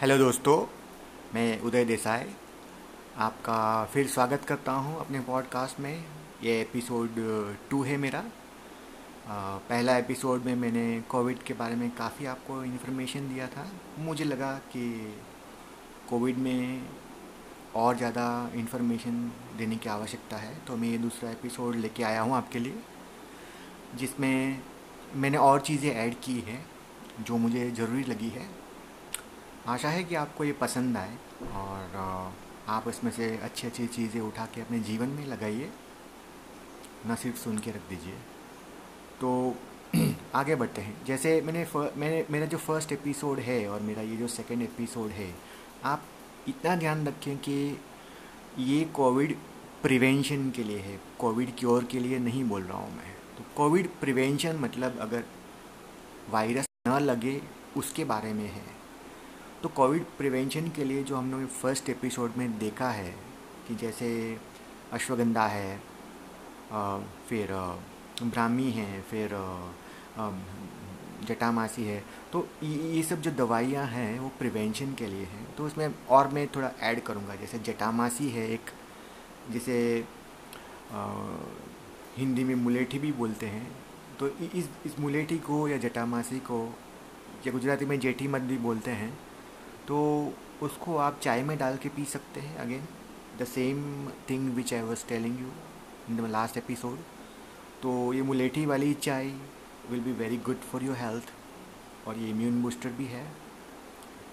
Hello दोस्तों, मैं उदय देसाई। आपका फिर स्वागत करता हूँ अपने पॉडकास्ट में। ये एपिसोड टू है मेरा। पहला एपिसोड में मैंने कोविड के बारे में काफ़ी आपको इन्फॉर्मेशन दिया था। मुझे लगा कि कोविड में और ज़्यादा इन्फॉर्मेशन देने की आवश्यकता है तो मैं ये दूसरा एपिसोड लेके आया हूँ आपके लिए, जिसमें मैंने और चीज़ें ऐड की हैं, जो मुझे ज़रूरी लगी है। आशा है कि आपको ये पसंद आए और आप इसमें से अच्छी अच्छी चीज़ें उठा के अपने जीवन में लगाइए। ना सिर्फ़ सुन के रख दीजिए। तो आगे बढ़ते हैं। जैसे मैंने मैंने, मेरा जो फ़र्स्ट एपिसोड है और मेरा ये जो सेकंड एपिसोड है, आप इतना ध्यान रखें कि ये कोविड प्रिवेंशन के लिए है। कोविड क्योर के लिए नहीं बोल रहा हूँ मैं। तो कोविड प्रिवेंशन मतलब अगर वायरस न लगे, उसके बारे में है। तो कोविड प्रिवेंशन के लिए जो हमने फ़र्स्ट एपिसोड में देखा है कि जैसे अश्वगंधा है फिर ब्राह्मी है, फिर जटामासी है तो ये सब जो दवाइयाँ हैं वो प्रिवेंशन के लिए हैं। तो उसमें और मैं थोड़ा ऐड करूँगा, जैसे जटामासी है एक, जिसे हिंदी में मुलेठी भी बोलते हैं। तो इस इस मुलेठी को या जटामासी को या गुजराती में जेठी मत भी बोलते हैं। तो उसको आप चाय में डाल के पी सकते हैं again the same thing which I was telling you in the last episode तो ये मुलेठी वाली चाय will be very good for your health और ये इम्यून बूस्टर भी है.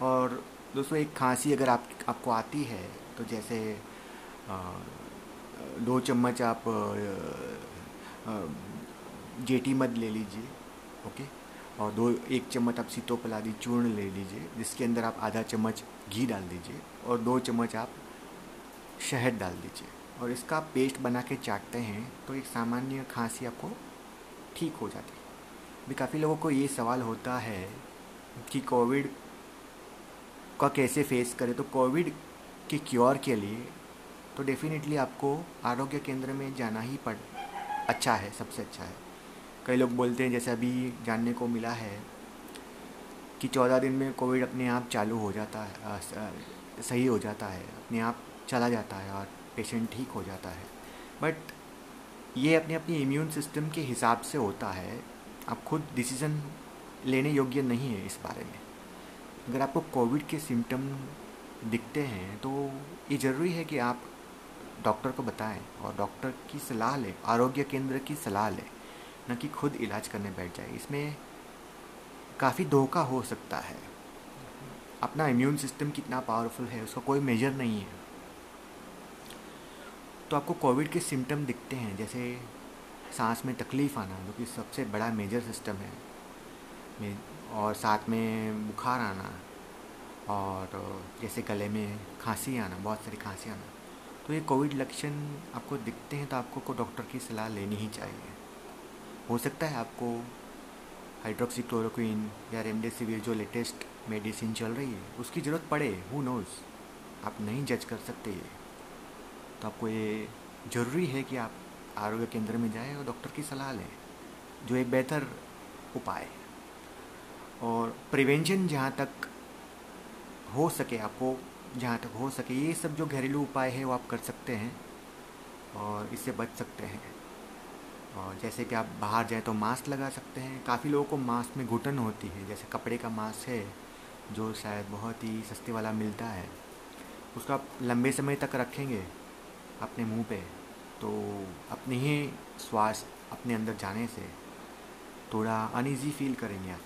और दोस्तों, एक खांसी अगर आप, आपको आती है तो जैसे दो चम्मच आप जेटी मध ले लीजिए, ओके? और दो, एक चम्मच आप सीतोपलादी चूर्ण ले लीजिए, जिसके अंदर आप आधा चम्मच घी डाल दीजिए और दो चम्मच आप शहद डाल दीजिए। और इसका पेस्ट बना के चाटते हैं तो एक सामान्य खांसी आपको ठीक हो जाती है। भी काफ़ी लोगों को ये सवाल होता है कि कोविड का कैसे फेस करें तो कोविड के क्योर के लिए तो डेफिनेटली आपको आरोग्य केंद्र में जाना ही पड़ अच्छा है, सबसे अच्छा है। कई लोग बोलते हैं, जैसे अभी जानने को मिला है कि चौदह दिन में कोविड अपने आप चालू हो जाता है सही हो जाता है, अपने आप चला जाता है और पेशेंट ठीक हो जाता है। बट ये अपने अपने इम्यून सिस्टम के हिसाब से होता है। आप खुद डिसीज़न लेने योग्य नहीं है इस बारे में। अगर आपको कोविड के सिम्टम दिखते हैं तो ये ज़रूरी है कि आप डॉक्टर को बताएँ और डॉक्टर की सलाह लें, आरोग्य केंद्र की सलाह लें। न कि खुद इलाज करने बैठ जाए। इसमें काफ़ी धोखा हो सकता है। अपना इम्यून सिस्टम कितना पावरफुल है, उसका कोई मेजर नहीं है। तो आपको कोविड के सिम्टम दिखते हैं, जैसे सांस में तकलीफ़ आना, जो कि सबसे बड़ा मेजर सिस्टम है। और साथ में बुखार आना, और जैसे गले में खांसी आना, बहुत सारी खांसी आना। तो ये कोविड लक्षण आपको दिखते हैं तो आपको को डॉक्टर की सलाह लेनी ही चाहिए। हो सकता है आपको हाइड्रोक्सीक्लोरोक्विन या रेमडेसिविर जो लेटेस्ट मेडिसिन चल रही है, उसकी ज़रूरत पड़े हु नोज़ आप नहीं जज कर सकते ये। तो आपको ये ज़रूरी है कि आप आरोग्य केंद्र में जाएँ और डॉक्टर की सलाह लें, जो एक बेहतर उपाय और प्रिवेंशन जहाँ तक हो सके, आपको जहाँ तक हो सके, ये सब जो घरेलू उपाय है, वो आप कर सकते हैं और इससे बच सकते हैं। और जैसे कि आप बाहर जाए तो मास्क लगा सकते हैं। काफ़ी लोगों को मास्क में घुटन होती है, जैसे कपड़े का मास्क है, जो शायद बहुत ही सस्ते वाला मिलता है। उसको आप लंबे समय तक रखेंगे अपने मुँह पे तो अपने ही श्वास अपने अंदर जाने से थोड़ा अनईजी फील करेंगे आप।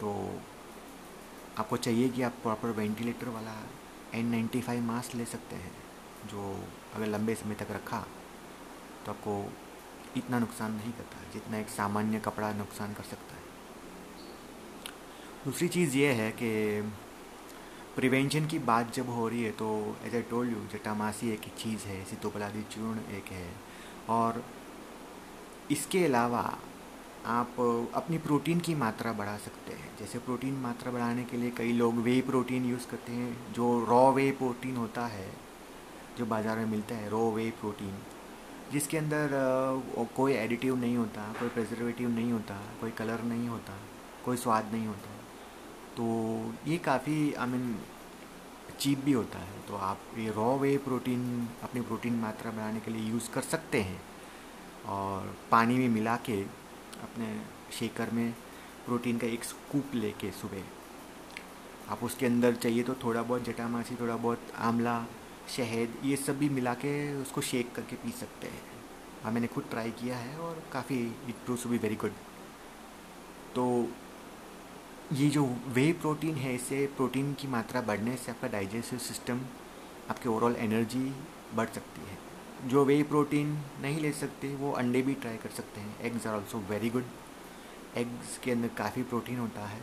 तो आपको चाहिए कि आप प्रॉपर वेंटिलेटर वाला एन नाइन्टी फाइव मास्क ले सकते हैं, जो अगर लंबे समय तक रखा तो आपको इतना नुकसान नहीं करता, जितना एक सामान्य कपड़ा नुकसान कर सकता है। दूसरी चीज़ ये है कि प्रिवेंशन की बात जब हो रही है तो एज ए टोल्ड यू जटामासी एक चीज़ है, सितोपलादी चूर्ण एक है। और इसके अलावा आप अपनी प्रोटीन की मात्रा बढ़ा सकते हैं। जैसे प्रोटीन मात्रा बढ़ाने के लिए कई लोग वे प्रोटीन यूज़ करते हैं, जो रॉ वे प्रोटीन होता है, जो बाज़ार में मिलता है रॉ वे प्रोटीन जिसके अंदर कोई एडिटिव नहीं होता, कोई प्रिजर्वेटिव नहीं होता, कोई कलर नहीं होता, कोई स्वाद नहीं होता। तो ये काफ़ी आई मीन चीप भी होता है। तो आप ये रॉ वे प्रोटीन अपनी प्रोटीन मात्रा बढ़ाने के लिए यूज़ कर सकते हैं। और पानी में मिला के अपने शेकर में प्रोटीन का एक स्कूप लेके सुबह। आप उसके अंदर चाहिए तो थोड़ा बहुत जटामासी, थोड़ा बहुत आंवला शहद, ये सब भी मिला के उसको शेक करके पी सकते हैं। हाँ मैंने खुद ट्राई किया है और काफ़ी it prove to be very good तो ये जो वे प्रोटीन है, इससे प्रोटीन की मात्रा बढ़ने से आपका डाइजेस्टिव सिस्टम आपके ओवरऑल एनर्जी बढ़ सकती है। जो वे प्रोटीन नहीं ले सकते, वो अंडे भी ट्राई कर सकते हैं। Eggs are also very good eggs के अंदर काफ़ी प्रोटीन होता है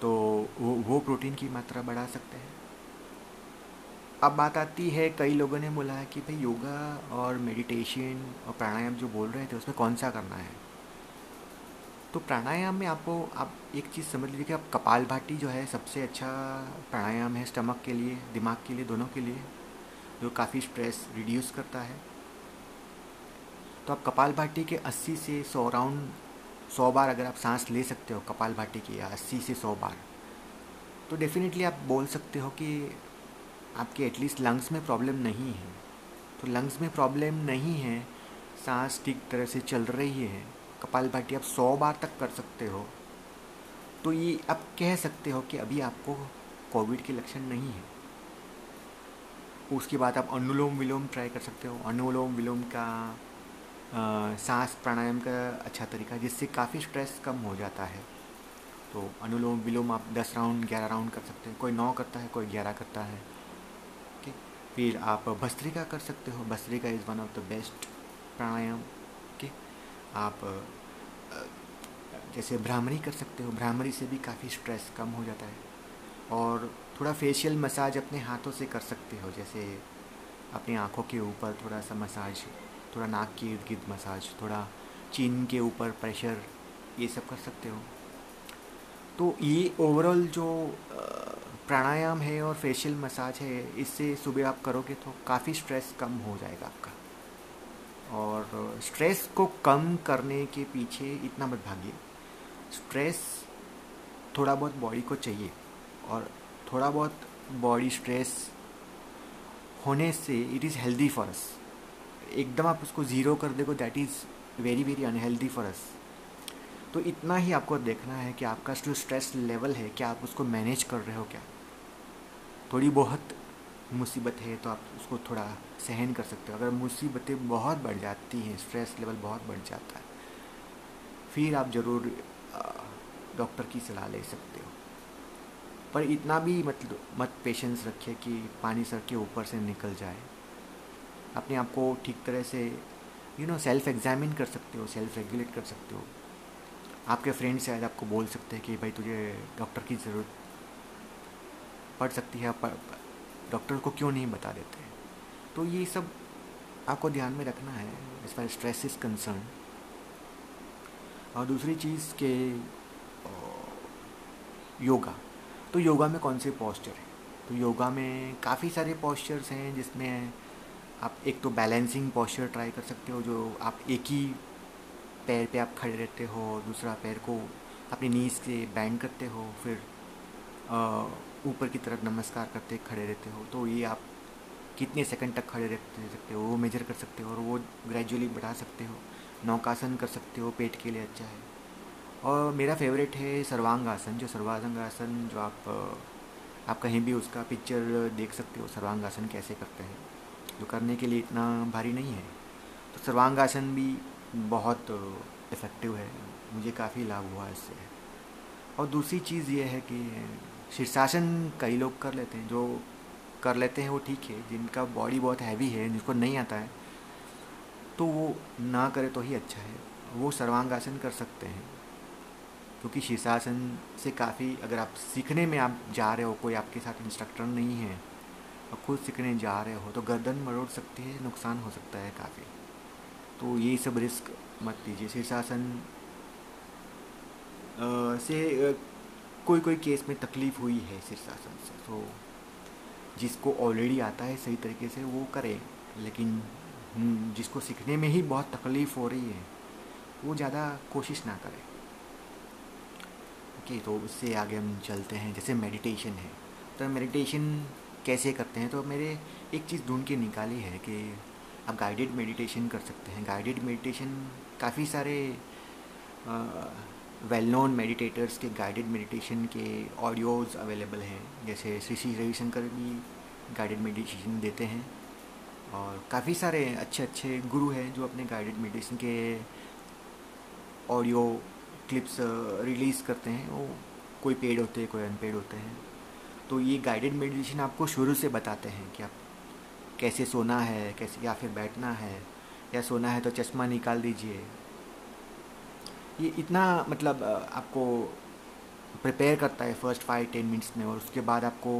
तो वो वो प्रोटीन की मात्रा बढ़ा सकते हैं। अब बात आती है, कई लोगों ने बोला है कि भाई योगा और मेडिटेशन और प्राणायाम जो बोल रहे थे, उसमें कौन सा करना है? तो प्राणायाम में आपको, आप एक चीज़ समझ लीजिए कि आप कपाल भाटी जो है, सबसे अच्छा प्राणायाम है स्टमक के लिए, दिमाग के लिए, दोनों के लिए, जो काफ़ी स्ट्रेस रिड्यूस करता है। तो आप कपाल भाटी के 80 से 100 राउंड 100 बार अगर आप सांस ले सकते हो कपाल भाटी की, या 80 से 100 बार तो डेफिनेटली आप बोल सकते हो कि आपके एटलीस्ट लंग्स में प्रॉब्लम नहीं है। तो लंग्स में प्रॉब्लम नहीं है सांस ठीक तरह से चल रही है कपाल भाटी आप सौ बार तक कर सकते हो। तो ये आप कह सकते हो कि अभी आपको कोविड के लक्षण नहीं है। उसके बाद आप अनुलोम विलोम ट्राई कर सकते हो। अनुलोम विलोम का आ, सांस प्राणायाम का अच्छा तरीका जिससे काफ़ी स्ट्रेस कम हो जाता है। तो अनुलोम विलोम आप दस राउंड ग्यारह राउंड कर सकते हैं। कोई नौ करता है कोई ग्यारह करता है। फिर आप भस्त्रिका कर सकते हो। Bhastrika is one of the best pranayama के। आप जैसे भ्रामरी कर सकते हो। भ्रामरी से भी काफ़ी स्ट्रेस कम हो जाता है। और थोड़ा फेशियल मसाज अपने हाथों से कर सकते हो। जैसे अपनी आँखों के ऊपर थोड़ा सा मसाज थोड़ा नाक के इर्द गिर्द मसाज थोड़ा चीन के ऊपर प्रेशर ये सब कर सकते हो। तो ये ओवरऑल जो प्राणायाम है और फेशियल मसाज है, इससे सुबह आप करोगे तो काफ़ी स्ट्रेस कम हो जाएगा आपका। और स्ट्रेस को कम करने के पीछे इतना मत भागिए। स्ट्रेस थोड़ा बहुत बॉडी को चाहिए और थोड़ा बहुत बॉडी स्ट्रेस होने से it is healthy for us एकदम आप उसको ज़ीरो कर देखो that is very very unhealthy for us तो इतना ही आपको देखना है कि आपका जो स्ट्रेस लेवल है, क्या आप उसको मैनेज कर रहे हो क्या? थोड़ी बहुत मुसीबत है तो आप उसको थोड़ा सहन कर सकते हो। अगर मुसीबतें बहुत बढ़ जाती हैं स्ट्रेस लेवल बहुत बढ़ जाता है, फिर आप ज़रूर डॉक्टर की सलाह ले सकते हो। पर इतना भी मत मत पेशेंस रखिए कि पानी सर के ऊपर से निकल जाए। अपने आप को ठीक तरह से यू नो सेल्फ एग्जामिन कर सकते हो सेल्फ रेगुलेट कर सकते हो। आपके फ्रेंड शायद आपको बोल सकते हैं कि, भाई तुझे डॉक्टर की ज़रूरत पढ़ सकती है डॉक्टर को क्यों नहीं बता देते तो ये सब आपको ध्यान में रखना है as far stress is concern और दूसरी चीज़ के योगा। तो योगा में कौन से पॉस्चर हैं? तो योगा में काफ़ी सारे पॉस्चर्स हैं, जिसमें आप एक तो बैलेंसिंग पॉस्चर ट्राई कर सकते हो, जो आप एक ही पैर पे आप खड़े रहते हो, दूसरा पैर को अपनी नीज से बैंड करते हो, फिर ऊपर की तरफ़ नमस्कार करते खड़े रहते हो तो ये आप कितने सेकंड तक खड़े रह सकते हो? वो मेजर कर सकते हो और वो ग्रेजुअली बढ़ा सकते हो। नौकासन कर सकते हो, पेट के लिए अच्छा है। और मेरा फेवरेट है सर्वांग आसन जो सर्वांग आसन जो आप आप कहीं भी उसका पिक्चर देख सकते हो सर्वांग आसन कैसे करते हैं। जो करने के लिए इतना भारी नहीं है। तो सर्वांग आसन भी बहुत इफ़ेक्टिव है। मुझे काफ़ी लाभ हुआ इससे। और दूसरी चीज़ ये है कि शीर्षासन कई लोग कर लेते हैं, जो कर लेते हैं वो ठीक है, जिनका बॉडी बहुत हैवी है, जिसको नहीं आता है तो वो ना करे तो ही अच्छा है। वो सर्वांगासन कर सकते हैं, क्योंकि शीर्षासन से काफ़ी, अगर आप सीखने में आप जा रहे हो, कोई आपके साथ इंस्ट्रक्टर नहीं है, और खुद सीखने जा रहे हो तो गर्दन मरोड़ सकती है, नुकसान हो सकता है काफ़ी। तो ये सब रिस्क मत लीजिए। शीर्षासन से कोई कोई केस में तकलीफ़ हुई है शीर्षासन से तो जिसको ऑलरेडी आता है सही तरीके से वो करे लेकिन हम्म, जिसको सीखने में ही बहुत तकलीफ़ हो रही है वो ज़्यादा कोशिश ना करे। ओके तो उससे आगे हम चलते हैं जैसे मेडिटेशन है। तो मेडिटेशन कैसे करते हैं? तो मेरे एक चीज़ ढूंढ के निकाली है कि आप गाइडेड मेडिटेशन कर सकते हैं। गाइडेड मेडिटेशन काफ़ी सारे वेल नोन मेडिटेटर्स के गाइडेड मेडिटेशन के ऑडियोज़ अवेलेबल हैं। जैसे श्री श्री रविशंकर भी गाइडेड मेडिटेशन देते हैं। और काफ़ी सारे अच्छे अच्छे गुरु हैं जो अपने गाइडेड मेडिटेशन के ऑडियो क्लिप्स रिलीज़ करते हैं। वो कोई पेड होते हैं, कोई अनपेड होते हैं। तो ये गाइडेड मेडिटेशन आपको शुरू से बताते हैं कि आप कैसे सोना है, कैसे, या फिर बैठना है, या सोना है तो चश्मा निकाल दीजिए। ये इतना मतलब आपको प्रिपेयर करता है फ़र्स्ट फाइव टेन मिनट्स में और उसके बाद आपको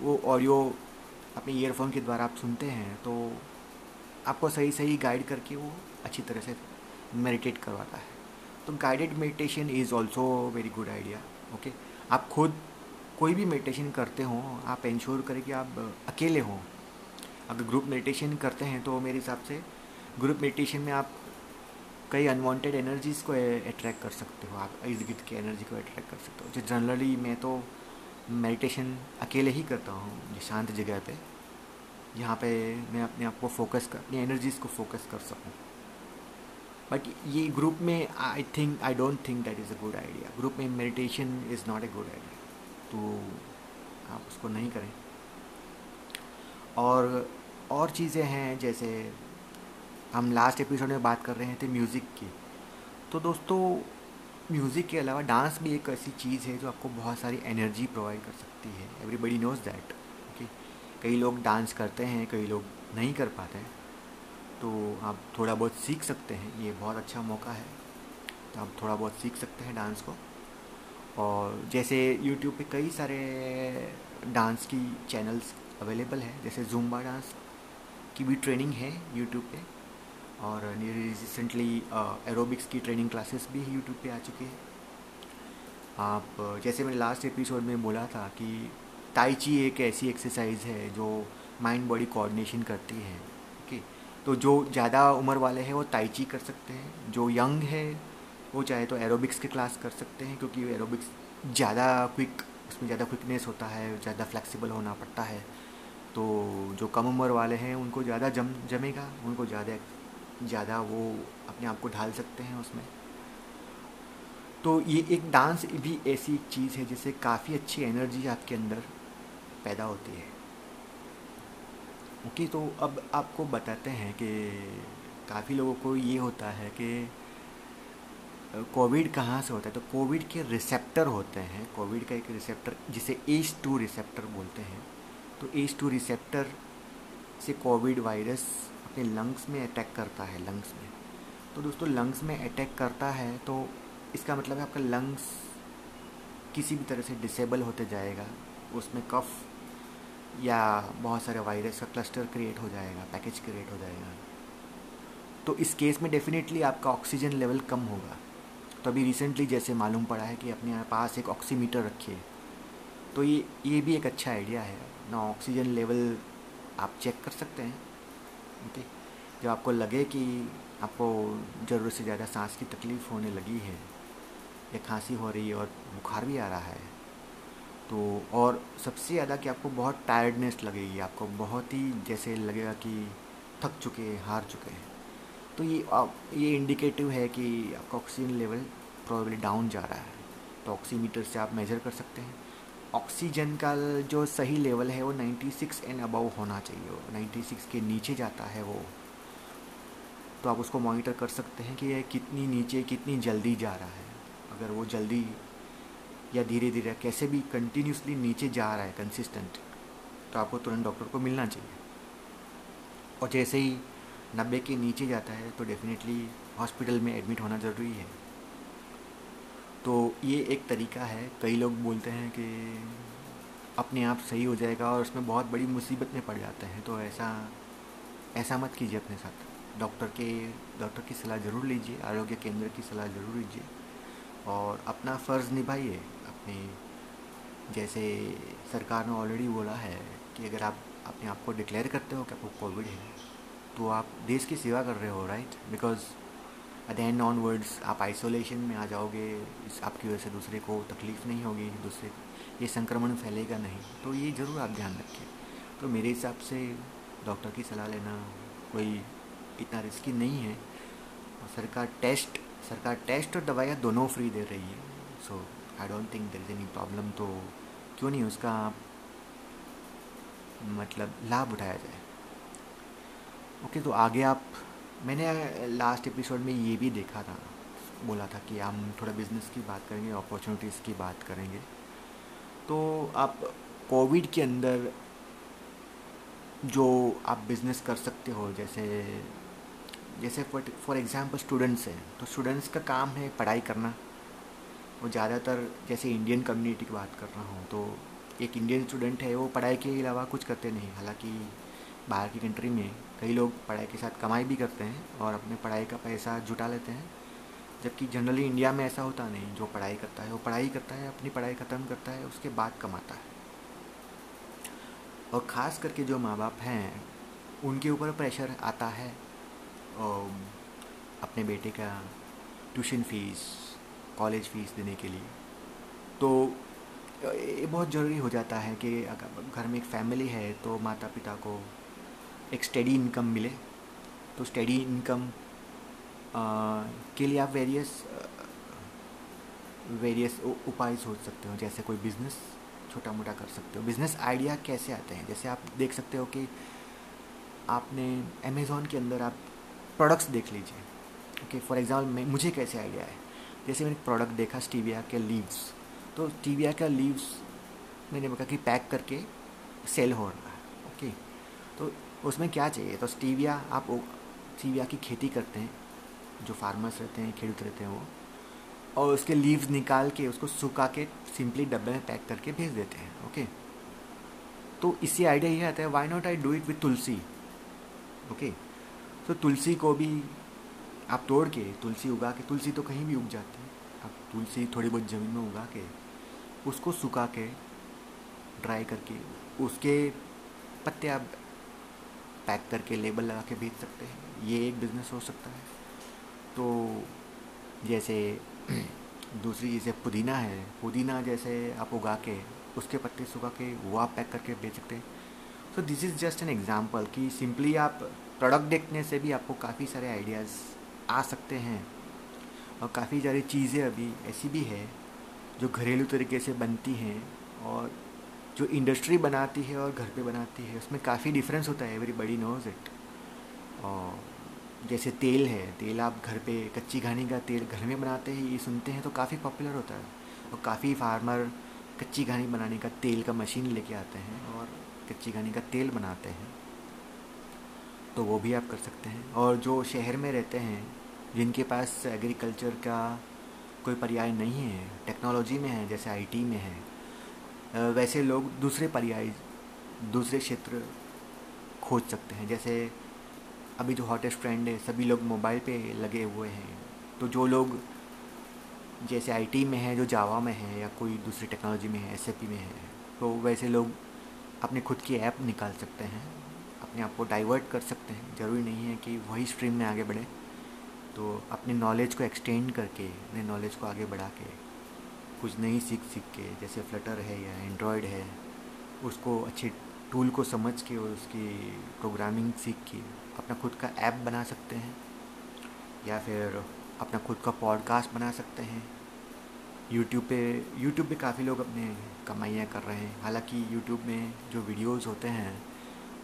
वो ऑडियो अपने ईयरफोन के द्वारा आप सुनते हैं तो आपको सही सही गाइड करके वो अच्छी तरह से मेडिटेट करवाता है। तो guided meditation is also very good idea okay आप खुद कोई भी मेडिटेशन करते हो, आप इंश्योर करें कि आप अकेले हों। अगर ग्रुप मेडिटेशन करते हैं तो मेरे हिसाब से ग्रुप मेडिटेशन में आप कई अनवांटेड एनर्जीज़ को अट्रैक्ट कर सकते हो, आप इर्द गिर्द की एनर्जी को अट्रैक्ट कर सकते हो। जो जनरली मैं तो मेडिटेशन अकेले ही करता हूँ शांत जगह पे जहाँ पे मैं अपने आप को फोकस कर, अपनी एनर्जीज़ को फोकस कर सकूँ। बट ये ग्रुप में I think I don't think that is a good idea group में meditation is not a good idea तो आप उसको नहीं करें। और और चीज़ें हैं, जैसे हम लास्ट एपिसोड में बात कर रहे थे म्यूज़िक की। तो दोस्तों म्यूज़िक के अलावा डांस भी एक ऐसी चीज़ है जो आपको बहुत सारी एनर्जी प्रोवाइड कर सकती है। एवरीबडी नोज़ दैट ओके कई लोग डांस करते हैं, कई लोग नहीं कर पाते हैं। तो आप थोड़ा बहुत सीख सकते हैं, ये बहुत अच्छा मौका है। तो आप थोड़ा बहुत सीख सकते हैं डांस को। और जैसे यूट्यूब पे कई सारे डांस की चैनल्स अवेलेबल है, जैसे जूम्बा डांस की भी ट्रेनिंग है यूट्यूब पे। और रिसेंटली एरोबिक्स की ट्रेनिंग क्लासेस भी यूट्यूब पे आ चुके हैं। आप जैसे मैंने लास्ट एपिसोड में बोला था कि ताइची एक ऐसी एक्सरसाइज है जो माइंड बॉडी कोऑर्डिनेशन करती है ओके तो जो ज़्यादा उम्र वाले हैं वो ताइची कर सकते हैं, जो यंग है वो चाहे तो एरोबिक्स के क्लास कर सकते हैं क्योंकि एरोबिक्स ज़्यादा क्विक उसमें ज़्यादा क्विकनेस होता है, ज़्यादा फ्लेक्सिबल होना पड़ता है। तो जो कम उम्र वाले हैं उनको ज़्यादा जम, जमेगा, उनको ज़्यादा ज़्यादा वो अपने आप को ढाल सकते हैं उसमें। तो ये एक डांस भी ऐसी चीज़ है जिससे काफ़ी अच्छी एनर्जी आपके अंदर पैदा होती है। ओके तो अब आपको बताते हैं कि काफ़ी लोगों को ये होता है कि कोविड कहाँ से होता है? तो कोविड के रिसेप्टर होते हैं। कोविड का एक रिसेप्टर, जिसे एच टू रिसेप्टर बोलते हैं। तो एच टू रिसेप्टर से कोविड वायरस अपने लंग्स में अटैक करता है लंग्स में। तो दोस्तों लंग्स में अटैक करता है तो इसका मतलब है आपका लंग्स किसी भी तरह से डिसेबल होते जाएगा। उसमें कफ या बहुत सारे वायरस का क्लस्टर क्रिएट हो जाएगा पैकेज क्रिएट हो जाएगा। तो इस केस में डेफिनेटली आपका ऑक्सीजन लेवल कम होगा। तो अभी रिसेंटली जैसे मालूम पड़ा है कि अपने पास एक ऑक्सीमीटर रखिए तो ये ये भी एक अच्छा आइडिया है। ना ऑक्सीजन लेवल आप चेक कर सकते हैं। ओके जब आपको लगे कि आपको ज़रूरत से ज़्यादा सांस की तकलीफ़ होने लगी है, या खांसी हो रही है और बुखार भी आ रहा है तो और सबसे ज़्यादा कि आपको बहुत टायर्डनेस लगेगी, आपको बहुत ही जैसे लगेगा कि थक चुके हैं, हार चुके हैं। तो ये आप ये इंडिकेटिव है कि आपका ऑक्सीजन लेवल प्रॉब्ली डाउन जा रहा है। तो ऑक्सीमीटर से आप मेज़र कर सकते हैं। ऑक्सीजन का जो सही लेवल है वो 96 एंड अबव होना चाहिए। वो 96 के नीचे जाता है वो। तो आप उसको मॉनिटर कर सकते हैं कि यह कितनी नीचे, कितनी जल्दी जा रहा है। अगर वो जल्दी या धीरे धीरे कैसे भी कंटिन्यूसली नीचे जा रहा है कंसिस्टेंट तो आपको तुरंत डॉक्टर को मिलना चाहिए। और जैसे ही नब्बे के नीचे जाता है तो डेफिनेटली हॉस्पिटल में एडमिट होना ज़रूरी है। तो ये एक तरीका है। कई लोग बोलते हैं कि अपने आप सही हो जाएगा और उसमें बहुत बड़ी मुसीबत में पड़ जाते हैं। तो ऐसा ऐसा मत कीजिए अपने साथ। डॉक्टर के, डॉक्टर की सलाह ज़रूर लीजिए, आरोग्य केंद्र की सलाह ज़रूर लीजिए और अपना फ़र्ज़ निभाइए। अपने, जैसे सरकार ने ऑलरेडी बोला है कि अगर आप अपने आप को डिक्लेयर करते हो कि आपको कोविड है तो आप देश की सेवा कर रहे हो राइट बिकॉज़ देन ऑनवर्ड्स आप आइसोलेशन में आ जाओगे इस आपकी वजह से दूसरे को तकलीफ़ नहीं होगी दूसरे ये संक्रमण फैलेगा नहीं। तो ये ज़रूर आप ध्यान रखें तो मेरे हिसाब से डॉक्टर की सलाह लेना कोई इतना रिस्की नहीं है। और सरकार टेस्ट सरकार टेस्ट और दवाइयाँ दोनों फ्री दे रही है। So I don't think there is any problem तो क्यों नहीं उसका आप मतलब लाभ उठाया जाए? ओके okay, तो आगे आप मैंने लास्ट एपिसोड में ये भी देखा था। बोला था कि हम थोड़ा बिज़नेस की बात करेंगे अपॉर्चुनिटीज़ की बात करेंगे। तो आप कोविड के अंदर जो आप बिज़नेस कर सकते हो, जैसे जैसे फॉर एग्ज़ाम्पल स्टूडेंट्स हैं तो स्टूडेंट्स का काम है पढ़ाई करना। वो ज़्यादातर जैसे इंडियन कम्युनिटी की बात कर रहा हूँ तो एक इंडियन स्टूडेंट है, वो पढ़ाई के अलावा कुछ करते नहीं, हालाँकि बाहर की कंट्री में कई लोग पढ़ाई के साथ कमाई भी करते हैं और अपने पढ़ाई का पैसा जुटा लेते हैं। जबकि जनरली इंडिया में ऐसा होता नहीं। जो पढ़ाई करता है, वो पढ़ाई करता है, अपनी पढ़ाई ख़त्म करता है, उसके बाद कमाता है। और ख़ास करके जो माँ बाप हैं, उनके ऊपर प्रेशर आता है और अपने बेटे का ट्यूशन फ़ीस कॉलेज फ़ीस देने के लिए। तो ये बहुत ज़रूरी हो जाता है कि अगर घर में एक फैमिली है तो माता पिता को एक स्टडी इनकम मिले। तो स्टडी इनकम के लिए आप वेरियस वेरियस उपाय सोच सकते हो। जैसे कोई बिज़नेस छोटा मोटा कर सकते हो। बिज़नेस आइडिया कैसे आते हैं? जैसे आप देख सकते हो कि आपने अमेज़ोन के अंदर आप प्रोडक्ट्स देख लीजिए। ओके फॉर एग्ज़ाम्पल मुझे कैसे आइडिया है? जैसे मैंने प्रोडक्ट देखा स्टीविया के लीव्स तो स्टीविया का लीव्स मैंने कहा कि पैक करके सेल हो रहा है। ओके तो उसमें क्या चाहिए? तो स्टीविया, आप स्टीविया की खेती करते हैं, जो फार्मर्स रहते हैं खेडूत रहते हैं वो, और उसके लीव्स निकाल के उसको सुखा के सिंपली डब्बे में पैक करके भेज देते हैं, ओके? तो इससे आइडिया ये आता है why not I do it with Tulsi? Okay? तो तुलसी को भी आप तोड़ के, तुलसी उगा के, तुलसी तो कहीं भी उग जाती है। आप तुलसी थोड़ी बहुत ज़मीन में उगा के, उसको सुखा के ड्राई करके, उसके पत्ते आप पैक करके लेबल लगा के बेच सकते हैं। ये एक बिज़नेस हो सकता है। तो जैसे दूसरी जैसे पुदीना है, पुदीना जैसे आप उगा के, उसके पत्ते सुखा के वो आप पैक करके बेच सकते हैं। So this is just an example कि सिंपली आप प्रोडक्ट देखने से भी आपको काफ़ी सारे आइडियाज़ आ सकते हैं। और काफ़ी सारी चीज़ें अभी ऐसी भी है जो घरेलू तरीके से बनती हैं और जो इंडस्ट्री बनाती है और घर पे बनाती है, उसमें काफ़ी डिफरेंस होता है। एवरीबडी नोज़ इट और जैसे तेल है, तेल आप घर पे कच्ची घानी का तेल घर में बनाते हैं, ये सुनते हैं तो काफ़ी पॉपुलर होता है। और काफ़ी फार्मर कच्ची घानी बनाने का तेल का मशीन लेके आते हैं और कच्ची घानी का तेल बनाते हैं। तो वो भी आप कर सकते हैं। और जो शहर में रहते हैं, जिनके पास एग्रीकल्चर का कोई पर्याय नहीं है टेक्नोलॉजी में है, जैसे आईटी में है वैसे लोग दूसरे पर्याय, दूसरे क्षेत्र खोज सकते हैं। जैसे अभी जो हॉटेस्ट ट्रेंड है, सभी लोग मोबाइल पे लगे हुए हैं। तो जो लोग जैसे आईटी में है, जो जावा में है या कोई दूसरी टेक्नोलॉजी में है एसएपी में है तो वैसे लोग अपने खुद की ऐप निकाल सकते हैं। अपने आप को डाइवर्ट कर सकते हैं। ज़रूरी नहीं है कि वही स्ट्रीम में आगे बढ़े। तो अपने नॉलेज को एक्सटेंड करके, अपने नॉलेज को आगे बढ़ा के कुछ नई सीख सीख के, जैसे फ्लटर है या एंड्रॉयड है, उसको अच्छे टूल को समझ के और उसकी प्रोग्रामिंग सीख के अपना खुद का ऐप बना सकते हैं, या फिर अपना खुद का पॉडकास्ट बना सकते हैं। यूट्यूब पे यूट्यूब पे काफ़ी लोग अपने कमाइयाँ कर रहे हैं। हालाँकि यूट्यूब में जो वीडियोस होते हैं,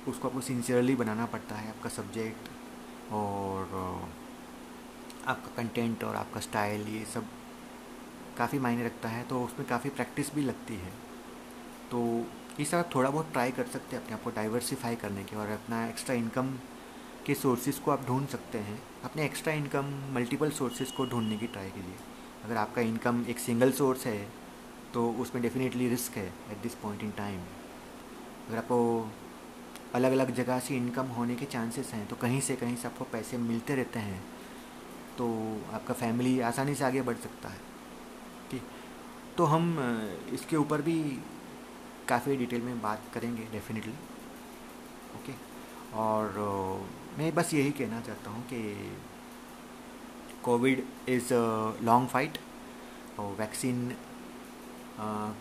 उसको आपको सिंसियरली बनाना पड़ता है आपका सब्जेक्ट और आपका कंटेंट और आपका स्टाइल ये सब काफ़ी मायने रखता है तो उसमें काफ़ी प्रैक्टिस भी लगती है। तो ये सब थोड़ा बहुत ट्राई कर सकते हैं अपने आप को डाइवर्सिफाई करने के और अपना एक्स्ट्रा इनकम के सोर्सेज को आप ढूंढ सकते हैं। अपने एक्स्ट्रा इनकम मल्टीपल सोर्सेज को ढूँढने की ट्राई कीजिए। अगर आपका इनकम एक सिंगल सोर्स है तो उसमें डेफिनेटली रिस्क है at this point in time अगर आपको अलग अलग जगह से इनकम होने के चांसेस हैं तो कहीं से कहीं से आपको पैसे मिलते रहते हैं तो आपका फैमिली आसानी से आगे बढ़ सकता है। तो हम इसके ऊपर भी काफ़ी डिटेल में बात करेंगे डेफिनेटली ओके और मैं बस यही कहना चाहता हूँ कि covid is a long fight और वैक्सीन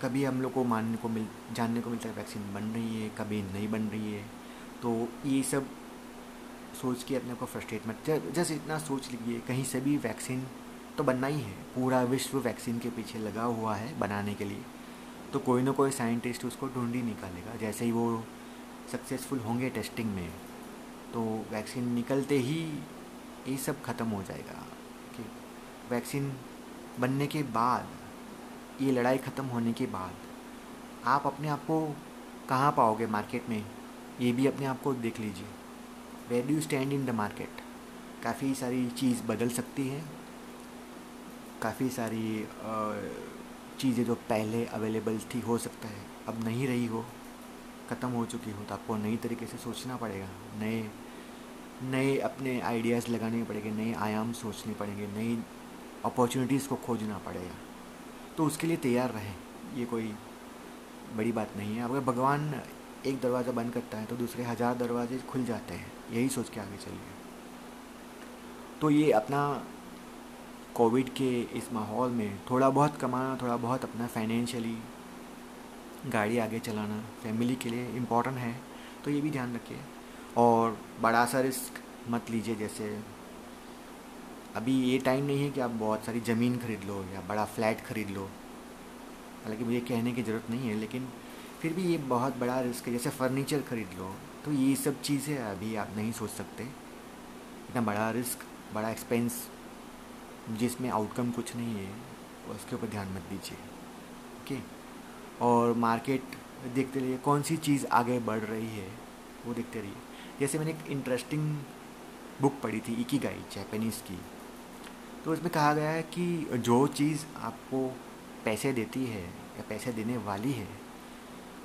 कभी हम लोग को मानने को मिल, जानने को मिलता है वैक्सीन बन रही है, कभी नहीं बन रही है। तो ये सब सोच के अपने को फ्रस्ट्रेट मत जस्ट इतना सोच लीजिए, कहीं से भी वैक्सीन तो बनना ही है। पूरा विश्व वैक्सीन के पीछे लगा हुआ है बनाने के लिए। तो कोई ना कोई साइंटिस्ट उसको ढूंढ ही निकालेगा। जैसे ही वो सक्सेसफुल होंगे टेस्टिंग में तो वैक्सीन निकलते ही ये सब ख़त्म हो जाएगा कि वैक्सीन बनने के बाद, ये लड़ाई ख़त्म होने के बाद आप अपने आप को कहाँ पाओगे मार्केट में? ये भी अपने आप को देख लीजिए। Where do stand in the market काफ़ी सारी चीज़ बदल सकती है। काफ़ी सारी चीज़ें जो पहले अवेलेबल थी, हो सकता है। अब नहीं रही हो, ख़त्म हो चुकी हो तो आपको नई तरीके से सोचना पड़ेगा। नए नए अपने आइडियाज़ लगाने पड़ेंगे, नए आयाम सोचने पड़ेंगे, नई अपॉर्चुनिटीज़ को खोजना पड़ेगा। तो उसके लिए तैयार रहें, ये कोई बड़ी बात नहीं है। अगर भगवान एक दरवाज़ा बंद करता है तो दूसरे हज़ार दरवाजे खुल जाते हैं, यही सोच के आगे चलिए। तो ये अपना कोविड के इस माहौल में थोड़ा बहुत कमाना, थोड़ा बहुत अपना फाइनेंशियली गाड़ी आगे चलाना फैमिली के लिए इम्पोर्टेंट है तो ये भी ध्यान रखिए। और बड़ा सा रिस्क मत लीजिए, जैसे अभी ये टाइम नहीं है कि आप बहुत सारी ज़मीन खरीद लो या बड़ा फ्लैट खरीद लो। हालाँकि मुझे कहने की ज़रूरत नहीं है, लेकिन फिर भी ये बहुत बड़ा रिस्क है, जैसे फर्नीचर खरीद लो तो ये सब चीज़ें अभी आप नहीं सोच सकते। इतना बड़ा रिस्क बड़ा एक्सपेंस जिसमें आउटकम कुछ नहीं है, उसके ऊपर ध्यान मत दीजिए ओके और मार्केट देखते रहिए, कौन सी चीज़ आगे बढ़ रही है, वो देखते रहिए। जैसे मैंने एक इंटरेस्टिंग बुक पढ़ी थी इकी गाई जैपनीज़ की। तो उसमें कहा गया है कि जो चीज़ आपको पैसे देती है, या पैसे देने वाली है,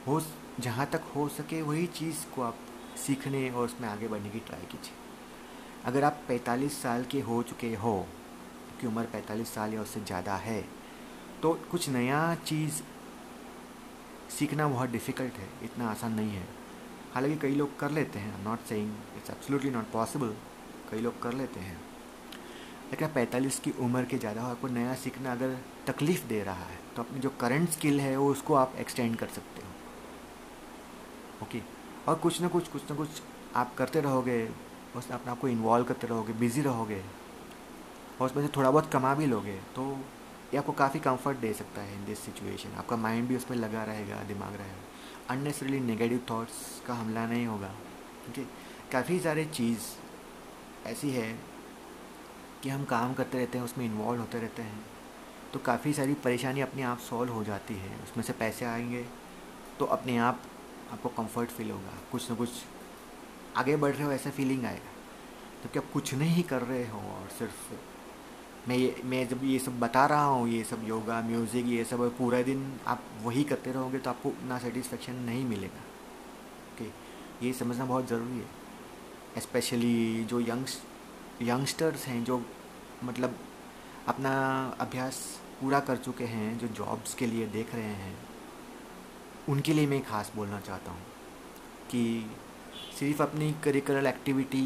हो जहाँ तक हो सके वही चीज़ को आप सीखने और उसमें आगे बढ़ने की ट्राई कीजिए। अगर आप 45 साल के हो चुके हो की उम्र 45 साल या उससे ज़्यादा है तो कुछ नया चीज़ सीखना बहुत डिफ़िकल्ट है, इतना आसान नहीं है। हालाँकि कई लोग कर लेते हैं not saying it's absolutely not possible कई लोग कर लेते हैं। लेकिन पैंतालीस की उम्र के ज़्यादा हो आपको नया सीखना अगर तकलीफ़ दे रहा है तो अपनी जो करंट स्किल है वो उसको आप एक्सटेंड कर सकते हो। ओके और कुछ ना कुछ कुछ ना कुछ आप करते रहोगे उसमें अपने आप को इन्वॉल्व करते रहोगे बिज़ी रहोगे। और उसमें से थोड़ा बहुत कमा भी लोगे तो ये आपको काफ़ी कंफर्ट दे सकता है इन दिस सिचुएशन आपका माइंड भी उसमें लगा रहेगा, दिमाग रहेगा. अननेसरली नेगेटिव थाट्स का हमला नहीं होगा, ठीक है? काफ़ी सारे चीज़ ऐसी है कि हम काम करते रहते हैं, उसमें इन्वॉल्व होते रहते हैं तो काफ़ी सारी परेशानी अपने आप सॉल्व हो जाती है. उसमें से पैसे आएँगे तो अपने आप आपको कंफर्ट फील होगा. कुछ ना कुछ आगे बढ़ रहे हो, ऐसा फीलिंग आएगा. तो आप कुछ नहीं कर रहे हो और सिर्फ़ मैं ये, मैं जब ये सब बता रहा हूँ, ये सब योगा, म्यूज़िक, ये सब पूरा दिन आप वही करते रहोगे तो आपको उतना सेटिस्फेक्शन नहीं मिलेगा। ओके ये समझना बहुत ज़रूरी है। स्पेशली जो यंग्स यंगस्टर्स हैं जो मतलब अपना अभ्यास पूरा कर चुके हैं, जो जॉब्स के लिए देख रहे हैं, उनके लिए मैं ख़ास बोलना चाहता हूँ कि सिर्फ़ अपनी करिकुलर एक्टिविटी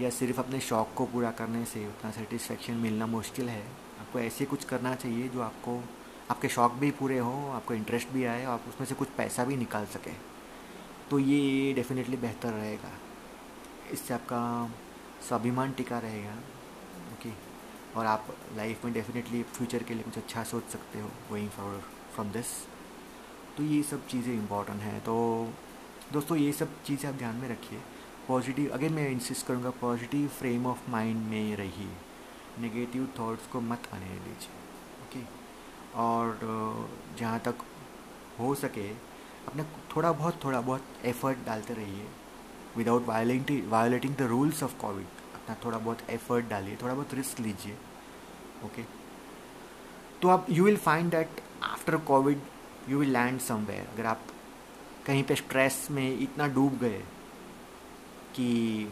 या सिर्फ़ अपने शौक़ को पूरा करने से उतना सेटिस्फेक्शन मिलना मुश्किल है? आपको ऐसे कुछ करना चाहिए जो आपको, आपके शौक़ भी पूरे हों, आपको इंटरेस्ट भी आए और आप उसमें से कुछ पैसा भी निकाल सकें। तो ये डेफिनेटली बेहतर रहेगा। इससे आपका स्वाभिमान टिका रहेगा ओके और आप लाइफ में डेफिनेटली फ्यूचर के लिए कुछ अच्छा सोच सकते हो गोइंग फॉर फ्रॉम दिस तो ये सब चीज़ें इंपॉर्टेंट हैं। तो दोस्तों, ये सब चीज़ें आप ध्यान में रखिए। पॉजिटिव अगेन मैं इंसिस्ट करूँगा पॉजिटिव फ्रेम ऑफ़ माइंड में रहिए। नेगेटिव थॉट्स को मत आने दीजिए ओके और जहाँ तक हो सके, अपने थोड़ा बहुत थोड़ा बहुत एफर्ट डालते रहिए। Without violating violating the rules of covid अपना थोड़ा बहुत एफर्ट डालिए, थोड़ा बहुत रिस्क लीजिए ओके तो आप you will find that after covid you will land somewhere अगर आप कहीं पे स्ट्रेस में इतना डूब गए कि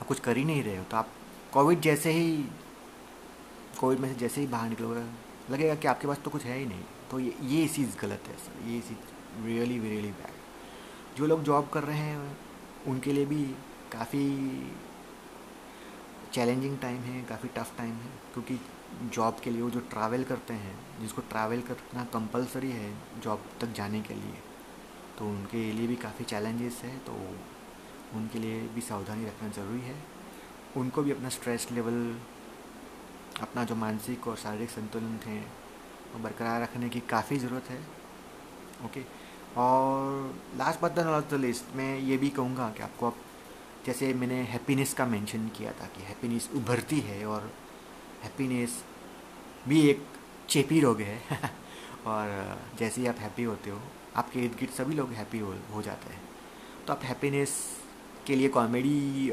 आप कुछ कर ही नहीं रहे हो तो आप कोविड जैसे ही, कोविड में से जैसे ही बाहर निकलोगे, लगेगा कि आपके पास तो कुछ है ही नहीं। तो ये ये चीज़ गलत है सर, ये चीज़ रियली रियली बैड जो लोग जॉब कर रहे हैं, उनके लिए भी काफ़ी चैलेंजिंग टाइम है, काफ़ी टफ टाइम है, क्योंकि जॉब के लिए वो जो ट्रैवल करते हैं, जिसको ट्रैवल करना कंपलसरी है जॉब तक जाने के लिए तो उनके लिए भी काफ़ी चैलेंजेस है तो उनके लिए भी सावधानी रखना ज़रूरी है। उनको भी अपना स्ट्रेस लेवल अपना जो मानसिक और शारीरिक संतुलन थे वो बरकरार रखने की काफ़ी ज़रूरत है। ओके और last but not the list मैं ये भी कहूँगा कि आपको आप जैसे मैंने हैप्पीनेस का मेंशन किया था कि हैप्पीनेस उभरती है और हैप्पीनेस भी एक चेपी रोग है। और जैसे ही आप हैप्पी होते हो आपके इर्द गिर्द सभी लोग हैप्पी हो हो जाते हैं। तो आप हैप्पीनेस के लिए कॉमेडी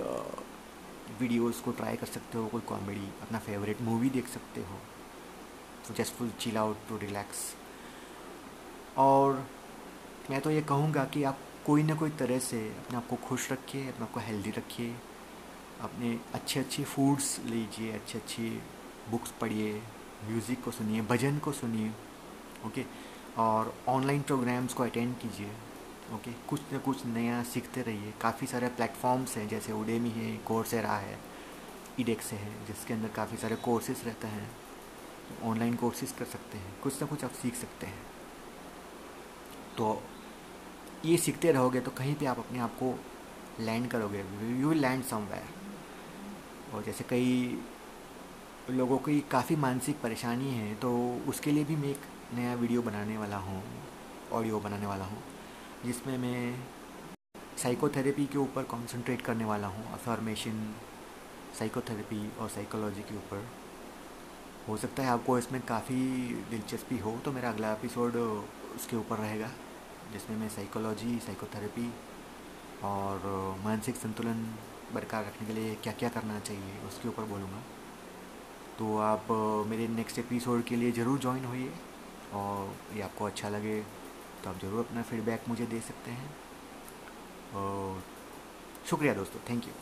वीडियोस को ट्राई कर सकते हो, कोई कॉमेडी अपना फेवरेट मूवी देख सकते हो। तो just full chill out to relax और मैं तो ये कहूँगा कि आप कोई ना कोई तरह से अपने आप को खुश रखिए, अपने आप को हेल्दी रखिए। अपने अच्छे अच्छे फूड्स लीजिए अच्छे अच्छे बुक्स पढ़िए म्यूज़िक को सुनिए, भजन को सुनिए ओके और ऑनलाइन प्रोग्राम्स को अटेंड कीजिए ओके कुछ ना कुछ नया सीखते रहिए। काफ़ी सारे प्लेटफॉर्म्स हैं, जैसे उडेमी है कोर्सेरा है इडेक्स है, जिसके अंदर काफ़ी सारे कोर्सेज रहते हैं। ऑनलाइन कोर्सेज कर सकते हैं, कुछ ना कुछ आप सीख सकते हैं। तो ये सीखते रहोगे तो कहीं पे आप अपने आप को लैंड करोगे। यू विल लैंड समवेयर और जैसे कई लोगों की काफ़ी मानसिक परेशानी है तो उसके लिए भी मैं एक नया वीडियो बनाने वाला हूँ ऑडियो बनाने वाला हूँ, जिसमें मैं साइकोथेरेपी के ऊपर कंसंट्रेट करने वाला हूँ अफॉर्मेशन साइकोथेरेपी और साइकोलॉजी के ऊपर। हो सकता है आपको इसमें काफ़ी दिलचस्पी हो तो मेरा अगला एपिसोड उसके ऊपर रहेगा, जिसमें मैं साइकोलॉजी साइकोथेरेपी और मानसिक संतुलन बरकरार रखने के लिए क्या क्या करना चाहिए, उसके ऊपर बोलूँगा। तो आप मेरे नेक्स्ट एपिसोड के लिए ज़रूर ज्वाइन होइए। और ये आपको अच्छा लगे तो आप ज़रूर अपना फीडबैक मुझे दे सकते हैं। और शुक्रिया दोस्तों थैंक यू